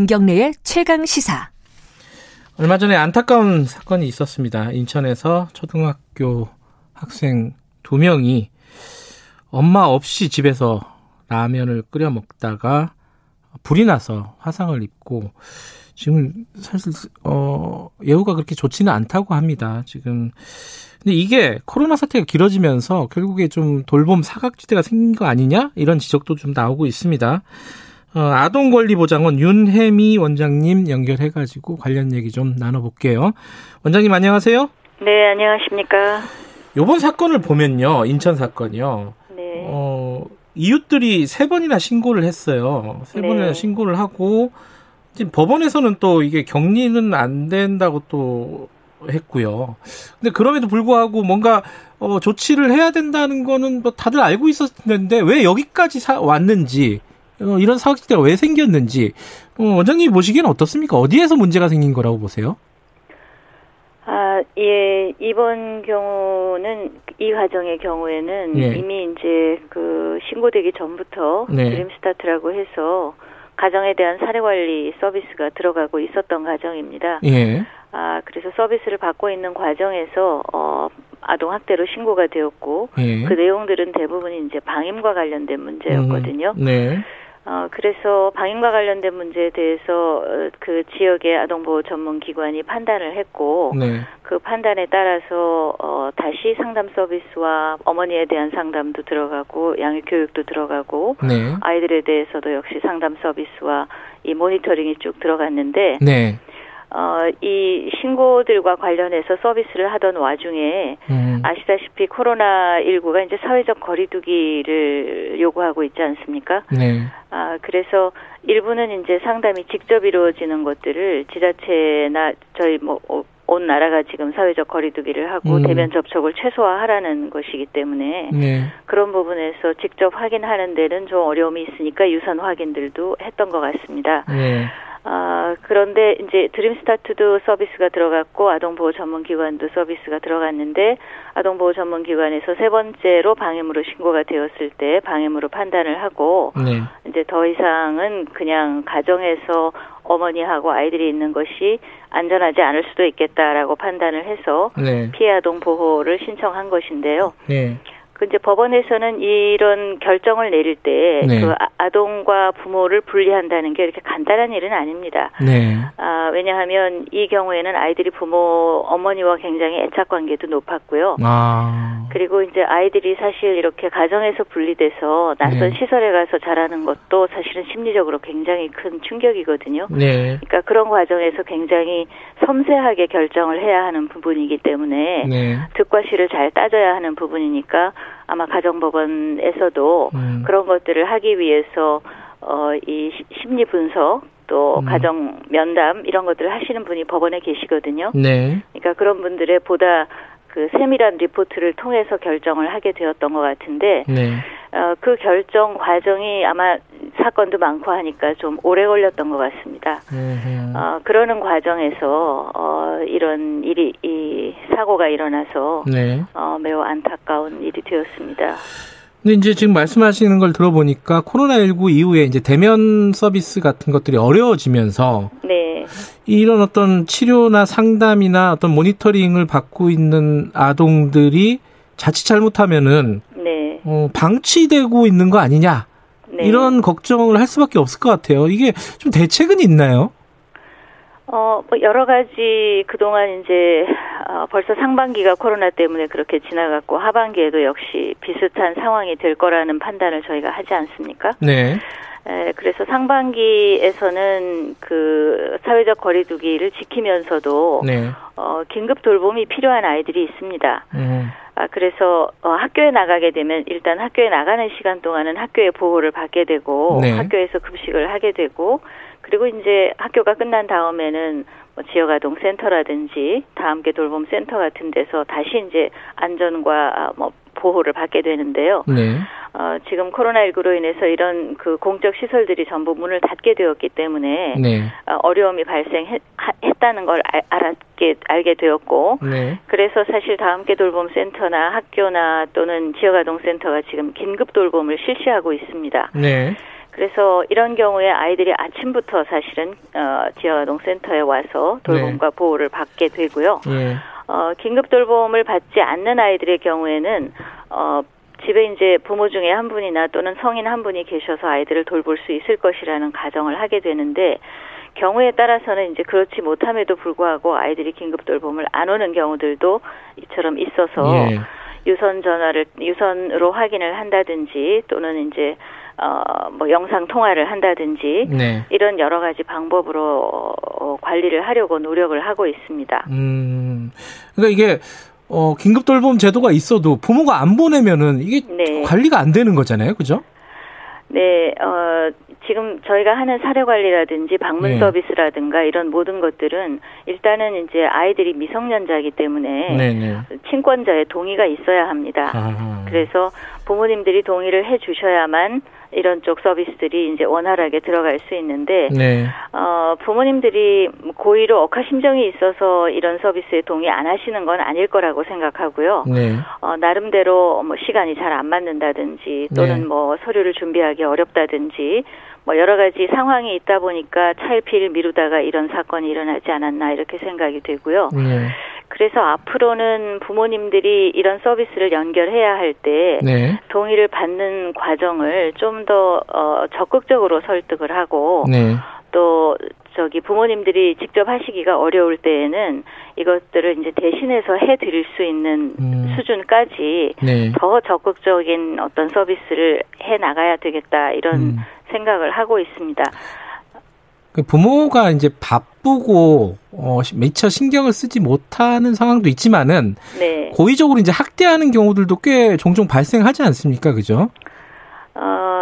김경래의 최강 시사. 얼마 전에 안타까운 사건이 있었습니다. 인천에서 초등학교 학생 두 명이 엄마 없이 집에서 라면을 끓여 먹다가 불이 나서 화상을 입고 지금 사실 어 예후가 그렇게 좋지는 않다고 합니다. 지금 근데 이게 코로나 사태가 길어지면서 결국에 좀 돌봄 사각지대가 생긴 거 아니냐 이런 지적도 좀 나오고 있습니다. 어, 아동 권리 보장원 윤혜미 원장님 연결해 가지고 관련 얘기 좀 나눠 볼게요. 원장님 안녕하세요. 네 안녕하십니까. 요번 사건을 보면요 인천 사건이요. 네. 어 이웃들이 세 번이나 신고를 했어요. 세 네. 번이나 신고를 하고 지금 법원에서는 또 이게 격리는 안 된다고 또 했고요. 근데 그럼에도 불구하고 뭔가 어, 조치를 해야 된다는 거는 뭐 다들 알고 있었는데 왜 여기까지 사, 왔는지 어, 이런 사각지대가 왜 생겼는지 어, 원장님 보시기에는 어떻습니까? 어디에서 문제가 생긴 거라고 보세요? 아, 예, 이번 경우는 이 가정의 경우에는 예. 이미 이제 그 신고되기 전부터 네. 드림 스타트라고 해서 가정에 대한 사례 관리 서비스가 들어가고 있었던 가정입니다. 예. 아, 그래서 서비스를 받고 있는 과정에서 어 아동 학대로 신고가 되었고 예. 그 내용들은 대부분 이제 방임과 관련된 문제였거든요. 음, 네. 어, 그래서 방임과 관련된 문제에 대해서 어, 그 지역의 아동보호 전문 기관이 판단을 했고 네. 그 판단에 따라서 어, 다시 상담 서비스와 어머니에 대한 상담도 들어가고 양육 교육도 들어가고 네. 아이들에 대해서도 역시 상담 서비스와 이 모니터링이 쭉 들어갔는데 네. 어, 이 신고들과 관련해서 서비스를 하던 와중에 음. 아시다시피 코로나19가 이제 사회적 거리두기를 요구하고 있지 않습니까? 네. 아, 그래서 일부는 이제 상담이 직접 이루어지는 것들을 지자체나 저희 뭐, 어, 온 나라가 지금 사회적 거리두기를 하고 음. 대면 접촉을 최소화하라는 것이기 때문에 네. 그런 부분에서 직접 확인하는 데는 좀 어려움이 있으니까 유선 확인들도 했던 것 같습니다. 네. 아, 그런데 이제 드림스타트도 서비스가 들어갔고 아동보호 전문기관도 서비스가 들어갔는데 아동보호 전문기관에서 세 번째로 방임으로 신고가 되었을 때 방임으로 판단을 하고 네. 이제 더 이상은 그냥 가정에서 어머니하고 아이들이 있는 것이 안전하지 않을 수도 있겠다라고 판단을 해서 네. 피해 아동 보호를 신청한 것인데요. 네. 그 이제 법원에서는 이런 결정을 내릴 때그 네. 그 아동과 부모를 분리한다는 게 이렇게 간단한 일은 아닙니다. 네. 아, 왜냐하면 이 경우에는 아이들이 부모 어머니와 굉장히 애착 관계도 높았고요. 아. 그리고 이제 아이들이 사실 이렇게 가정에서 분리돼서 낯선 네. 시설에 가서 자라는 것도 사실은 심리적으로 굉장히 큰 충격이거든요. 네. 그러니까 그런 과정에서 굉장히 섬세하게 결정을 해야 하는 부분이기 때문에 네. 득과 실을 잘 따져야 하는 부분이니까 아마 가정법원에서도 음. 그런 것들을 하기 위해서 어, 이 심리 분석 또 음. 가정 면담 이런 것들을 하시는 분이 법원에 계시거든요. 네. 그러니까 그런 분들의 보다 그 세밀한 리포트를 통해서 결정을 하게 되었던 것 같은데 네. 어, 그 결정 과정이 아마 사건도 많고 하니까 좀 오래 걸렸던 것 같습니다. 음. 어, 그러는 과정에서 어, 이런 일이 이 사고가 일어나서 네. 어, 매우 안타까운 일이 되었습니다. 근데 이제 지금 말씀하시는 걸 들어보니까 코로나19 이후에 이제 대면 서비스 같은 것들이 어려워지면서 네. 이런 어떤 치료나 상담이나 어떤 모니터링을 받고 있는 아동들이 자칫 잘못하면은 네. 어, 방치되고 있는 거 아니냐 네. 이런 걱정을 할 수밖에 없을 것 같아요. 이게 좀 대책은 있나요? 어, 뭐 여러 가지 그동안 이제 어, 벌써 상반기가 코로나 때문에 그렇게 지나갔고 하반기에도 역시 비슷한 상황이 될 거라는 판단을 저희가 하지 않습니까? 네. 에, 그래서 상반기에서는 그 사회적 거리두기를 지키면서도 네. 어, 긴급 돌봄이 필요한 아이들이 있습니다. 음. 아, 그래서 어, 학교에 나가게 되면 일단 학교에 나가는 시간 동안은 학교의 보호를 받게 되고 네. 학교에서 급식을 하게 되고 그리고 이제 학교가 끝난 다음에는 뭐 지역아동 센터라든지 다함께 돌봄 센터 같은 데서 다시 이제 안전과 아, 뭐 보호를 받게 되는데요. 네. 어, 지금 코로나19로 인해서 이런 그 공적 시설들이 전부 문을 닫게 되었기 때문에 네. 어, 어려움이 발생했다는 걸 알, 알았게 알게 되었고 네. 그래서 사실 다함께 돌봄 센터나 학교나 또는 지역아동 센터가 지금 긴급 돌봄을 실시하고 있습니다. 네. 그래서 이런 경우에 아이들이 아침부터 사실은 어, 지역아동센터에 와서 돌봄과 네. 보호를 받게 되고요. 네. 어, 긴급 돌봄을 받지 않는 아이들의 경우에는 어, 집에 이제 부모 중에 한 분이나 또는 성인 한 분이 계셔서 아이들을 돌볼 수 있을 것이라는 가정을 하게 되는데 경우에 따라서는 이제 그렇지 못함에도 불구하고 아이들이 긴급 돌봄을 안 오는 경우들도 이처럼 있어서 예. 유선 전화를 유선으로 확인을 한다든지 또는 이제 어뭐 영상 통화를 한다든지 네. 이런 여러 가지 방법으로 어, 관리를 하려고 노력을 하고 있습니다. 음. 그러니까 이게 어 긴급 돌봄 제도가 있어도 부모가 안 보내면은 이게 네. 관리가 안 되는 거잖아요. 그죠? 네, 어, 지금 저희가 하는 사례 관리라든지 방문 네. 서비스라든가 이런 모든 것들은 일단은 이제 아이들이 미성년자이기 때문에 네, 네. 친권자의 동의가 있어야 합니다. 아하. 그래서 부모님들이 동의를 해 주셔야만 이런 쪽 서비스들이 이제 원활하게 들어갈 수 있는데 네. 어, 부모님들이 고의로 억하 심정이 있어서 이런 서비스에 동의 안 하시는 건 아닐 거라고 생각하고요. 네. 어, 나름대로 뭐 시간이 잘 안 맞는다든지 또는 네. 뭐 서류를 준비하기 어렵다든지 뭐 여러 가지 상황이 있다 보니까 차일피일 미루다가 이런 사건이 일어나지 않았나 이렇게 생각이 되고요. 네. 그래서 앞으로는 부모님들이 이런 서비스를 연결해야 할때 네. 동의를 받는 과정을 좀더 어, 적극적으로 설득을 하고 네. 또 저기 부모님들이 직접 하시기가 어려울 때에는 이것들을 이제 대신해서 해 드릴 수 있는 음. 수준까지 네. 더 적극적인 어떤 서비스를 해 나가야 되겠다 이런 음. 생각을 하고 있습니다. 그 부모가 이제 바쁘고 어 미처 신경을 쓰지 못하는 상황도 있지만은 네. 고의적으로 이제 학대하는 경우들도 꽤 종종 발생하지 않습니까, 그죠?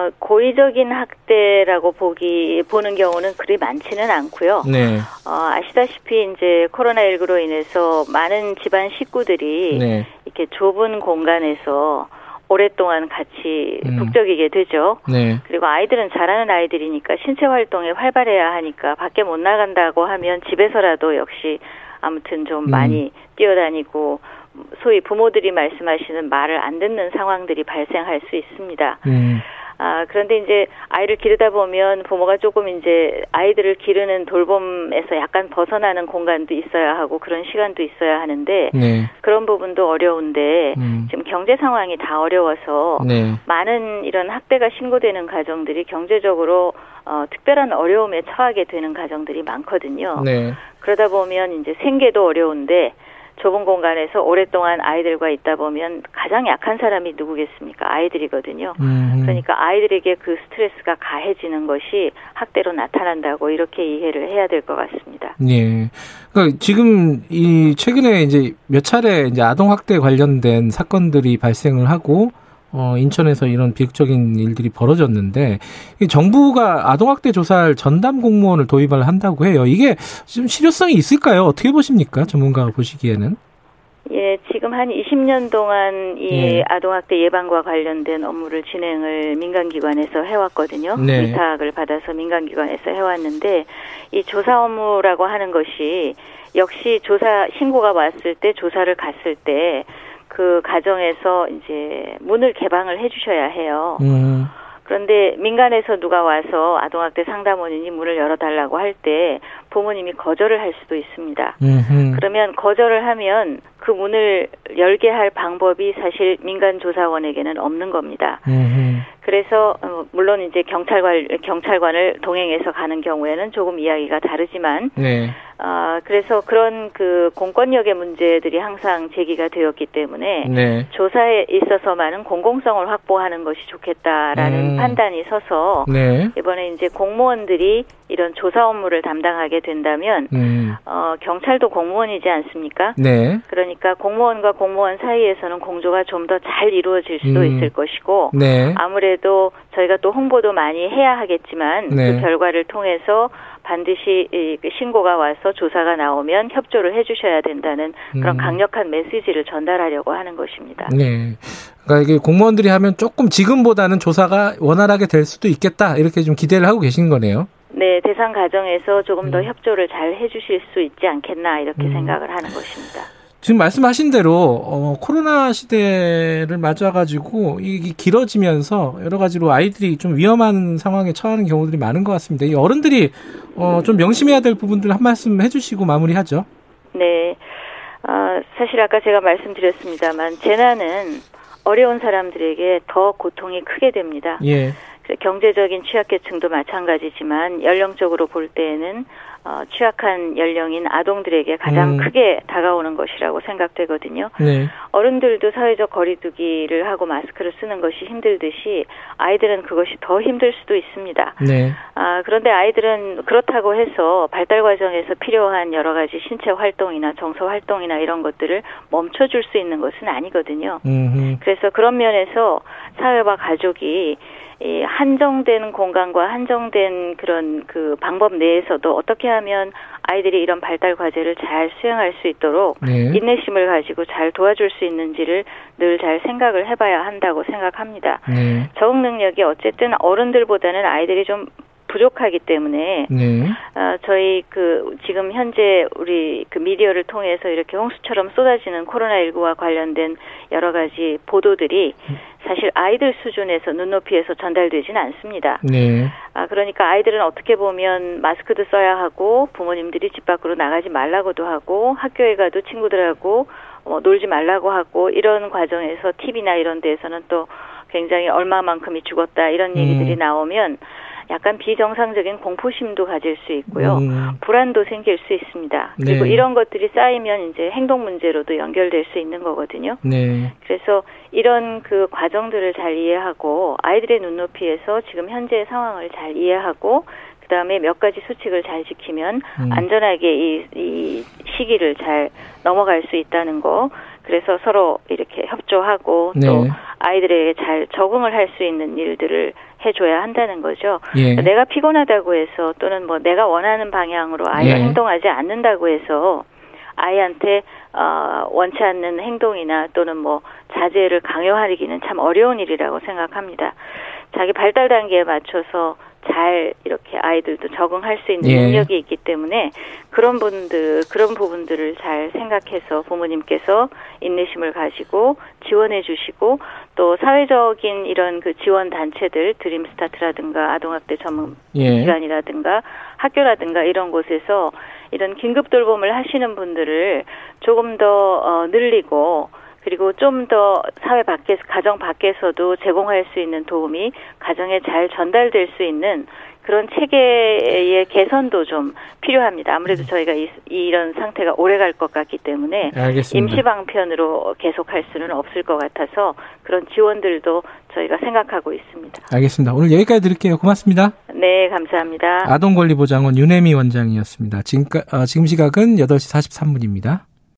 어, 고의적인 학대라고 보기 보는 경우는 그리 많지는 않고요. 네. 어, 아시다시피 이제 코로나19로 인해서 많은 집안 식구들이 네. 이렇게 좁은 공간에서 오랫동안 같이 음. 북적이게 되죠. 네. 그리고 아이들은 잘하는 아이들이니까 신체 활동에 활발해야 하니까 밖에 못 나간다고 하면 집에서라도 역시 아무튼 좀 음. 많이 뛰어다니고 소위 부모들이 말씀하시는 말을 안 듣는 상황들이 발생할 수 있습니다. 음. 아, 그런데 이제 아이를 기르다 보면 부모가 조금 이제 아이들을 기르는 돌봄에서 약간 벗어나는 공간도 있어야 하고 그런 시간도 있어야 하는데 네. 그런 부분도 어려운데 음. 지금 경제 상황이 다 어려워서 네. 많은 이런 학대가 신고되는 가정들이 경제적으로 어, 특별한 어려움에 처하게 되는 가정들이 많거든요. 네. 그러다 보면 이제 생계도 어려운데 좁은 공간에서 오랫동안 아이들과 있다 보면 가장 약한 사람이 누구겠습니까? 아이들이거든요. 음. 그러니까 아이들에게 그 스트레스가 가해지는 것이 학대로 나타난다고 이렇게 이해를 해야 될 것 같습니다. 예. 그러니까 지금 이 최근에 이제 몇 차례 이제 아동 학대 관련된 사건들이 발생을 하고 어, 인천에서 이런 비극적인 일들이 벌어졌는데 정부가 아동학대 조사할 전담 공무원을 도입을 한다고 해요. 이게 좀 실효성이 있을까요? 어떻게 보십니까? 전문가가 보시기에는? 예, 지금 한 20년 동안 이 예. 아동학대 예방과 관련된 업무를 진행을 민간기관에서 해왔거든요. 네. 위탁을 받아서 민간기관에서 해왔는데 이 조사 업무라고 하는 것이 역시 조사 신고가 왔을 때 조사를 갔을 때 그 가정에서 이제 문을 개방을 해주셔야 해요. 음. 그런데 민간에서 누가 와서 아동학대 상담원이 문을 열어달라고 할 때 부모님이 거절을 할 수도 있습니다. 음흠. 그러면 거절을 하면 그 문을 열게 할 방법이 사실 민간 조사원에게는 없는 겁니다. 음흠. 그래서 어, 물론 이제 경찰관 경찰관을 동행해서 가는 경우에는 조금 이야기가 다르지만 네. 어, 그래서 그런 그 공권력의 문제들이 항상 제기가 되었기 때문에 네. 조사에 있어서만은 공공성을 확보하는 것이 좋겠다라는 음. 판단이 서서 네. 이번에 이제 공무원들이 이런 조사 업무를 담당하게 된다면 음. 어, 경찰도 공무원이지 않습니까? 네. 그러니까 공무원과 공무원 사이에서는 공조가 좀 더 잘 이루어질 수도 음. 있을 것이고 네. 아무래도 저희가 또 홍보도 많이 해야 하겠지만 네. 그 결과를 통해서 반드시 그 신고가 와서 조사가 나오면 협조를 해주셔야 된다는 그런 음. 강력한 메시지를 전달하려고 하는 것입니다. 네. 그러니까 이게 공무원들이 하면 조금 지금보다는 조사가 원활하게 될 수도 있겠다 이렇게 좀 기대를 하고 계신 거네요. 네, 대상 과정에서 조금 더 음. 협조를 잘 해주실 수 있지 않겠나 이렇게 음. 생각을 하는 것입니다. 지금 말씀하신 대로 어, 코로나 시대를 맞아가지고 이게 길어지면서 여러 가지로 아이들이 좀 위험한 상황에 처하는 경우들이 많은 것 같습니다. 이 어른들이 어, 좀 명심해야 될 부분들 한 말씀 해주시고 마무리하죠. 네. 어, 사실 아까 제가 말씀드렸습니다만 재난은 어려운 사람들에게 더 고통이 크게 됩니다. 예. 경제적인 취약계층도 마찬가지지만 연령적으로 볼 때에는 어, 취약한 연령인 아동들에게 가장 음. 크게 다가오는 것이라고 생각되거든요. 네. 어른들도 사회적 거리두기를 하고 마스크를 쓰는 것이 힘들듯이 아이들은 그것이 더 힘들 수도 있습니다. 네. 아, 그런데 아이들은 그렇다고 해서 발달 과정에서 필요한 여러 가지 신체 활동이나 정서 활동이나 이런 것들을 멈춰줄 수 있는 것은 아니거든요. 음흠. 그래서 그런 면에서 사회와 가족이 이 한정된 공간과 한정된 그런 그 방법 내에서도 어떻게 하면 아이들이 이런 발달 과제를 잘 수행할 수 있도록 네. 인내심을 가지고 잘 도와줄 수 있는지를 늘 잘 생각을 해봐야 한다고 생각합니다. 네. 적응 능력이 어쨌든 어른들보다는 아이들이 좀 부족하기 때문에 네. 어, 저희 그 지금 현재 우리 그 미디어를 통해서 이렇게 홍수처럼 쏟아지는 코로나19와 관련된 여러 가지 보도들이 사실 아이들 수준에서 눈높이에서 전달되지는 않습니다. 네. 아 그러니까 아이들은 어떻게 보면 마스크도 써야 하고 부모님들이 집 밖으로 나가지 말라고도 하고 학교에 가도 친구들하고 어, 놀지 말라고 하고 이런 과정에서 TV나 이런 데에서는 또 굉장히 얼마만큼이 죽었다 이런 얘기들이 음. 나오면 약간 비정상적인 공포심도 가질 수 있고요. 음. 불안도 생길 수 있습니다. 그리고 네. 이런 것들이 쌓이면 이제 행동 문제로도 연결될 수 있는 거거든요. 네. 그래서 이런 그 과정들을 잘 이해하고 아이들의 눈높이에서 지금 현재의 상황을 잘 이해하고 그다음에 몇 가지 수칙을 잘 지키면 음. 안전하게 이, 이 시기를 잘 넘어갈 수 있다는 거. 그래서 서로 이렇게 협조하고 네. 또 아이들에게 잘 적응을 할 수 있는 일들을 해줘야 한다는 거죠. 예. 내가 피곤하다고 해서 또는 뭐 내가 원하는 방향으로 아이가 예. 행동하지 않는다고 해서 아이한테 어, 원치 않는 행동이나 또는 뭐 자제를 강요하기는 참 어려운 일이라고 생각합니다. 자기 발달 단계에 맞춰서 잘 이렇게 아이들도 적응할 수 있는 예. 능력이 있기 때문에 그런 분들 그런 부분들을 잘 생각해서 부모님께서 인내심을 가지고 지원해 주시고 또 사회적인 이런 그 지원 단체들 드림 스타트라든가 아동학대 전문 예. 기관이라든가 학교라든가 이런 곳에서 이런 긴급 돌봄을 하시는 분들을 조금 더 어, 늘리고 그리고 좀 더 사회 밖에서 가정 밖에서도 제공할 수 있는 도움이 가정에 잘 전달될 수 있는 그런 체계의 개선도 좀 필요합니다. 아무래도 음. 저희가 이, 이런 상태가 오래 갈 것 같기 때문에 알겠습니다. 임시 방편으로 계속할 수는 없을 것 같아서 그런 지원들도 저희가 생각하고 있습니다. 알겠습니다. 오늘 여기까지 드릴게요. 고맙습니다. 네, 감사합니다. 아동권리보장원 윤혜미 원장이었습니다. 지금, 어, 지금 시각은 8시 43분입니다.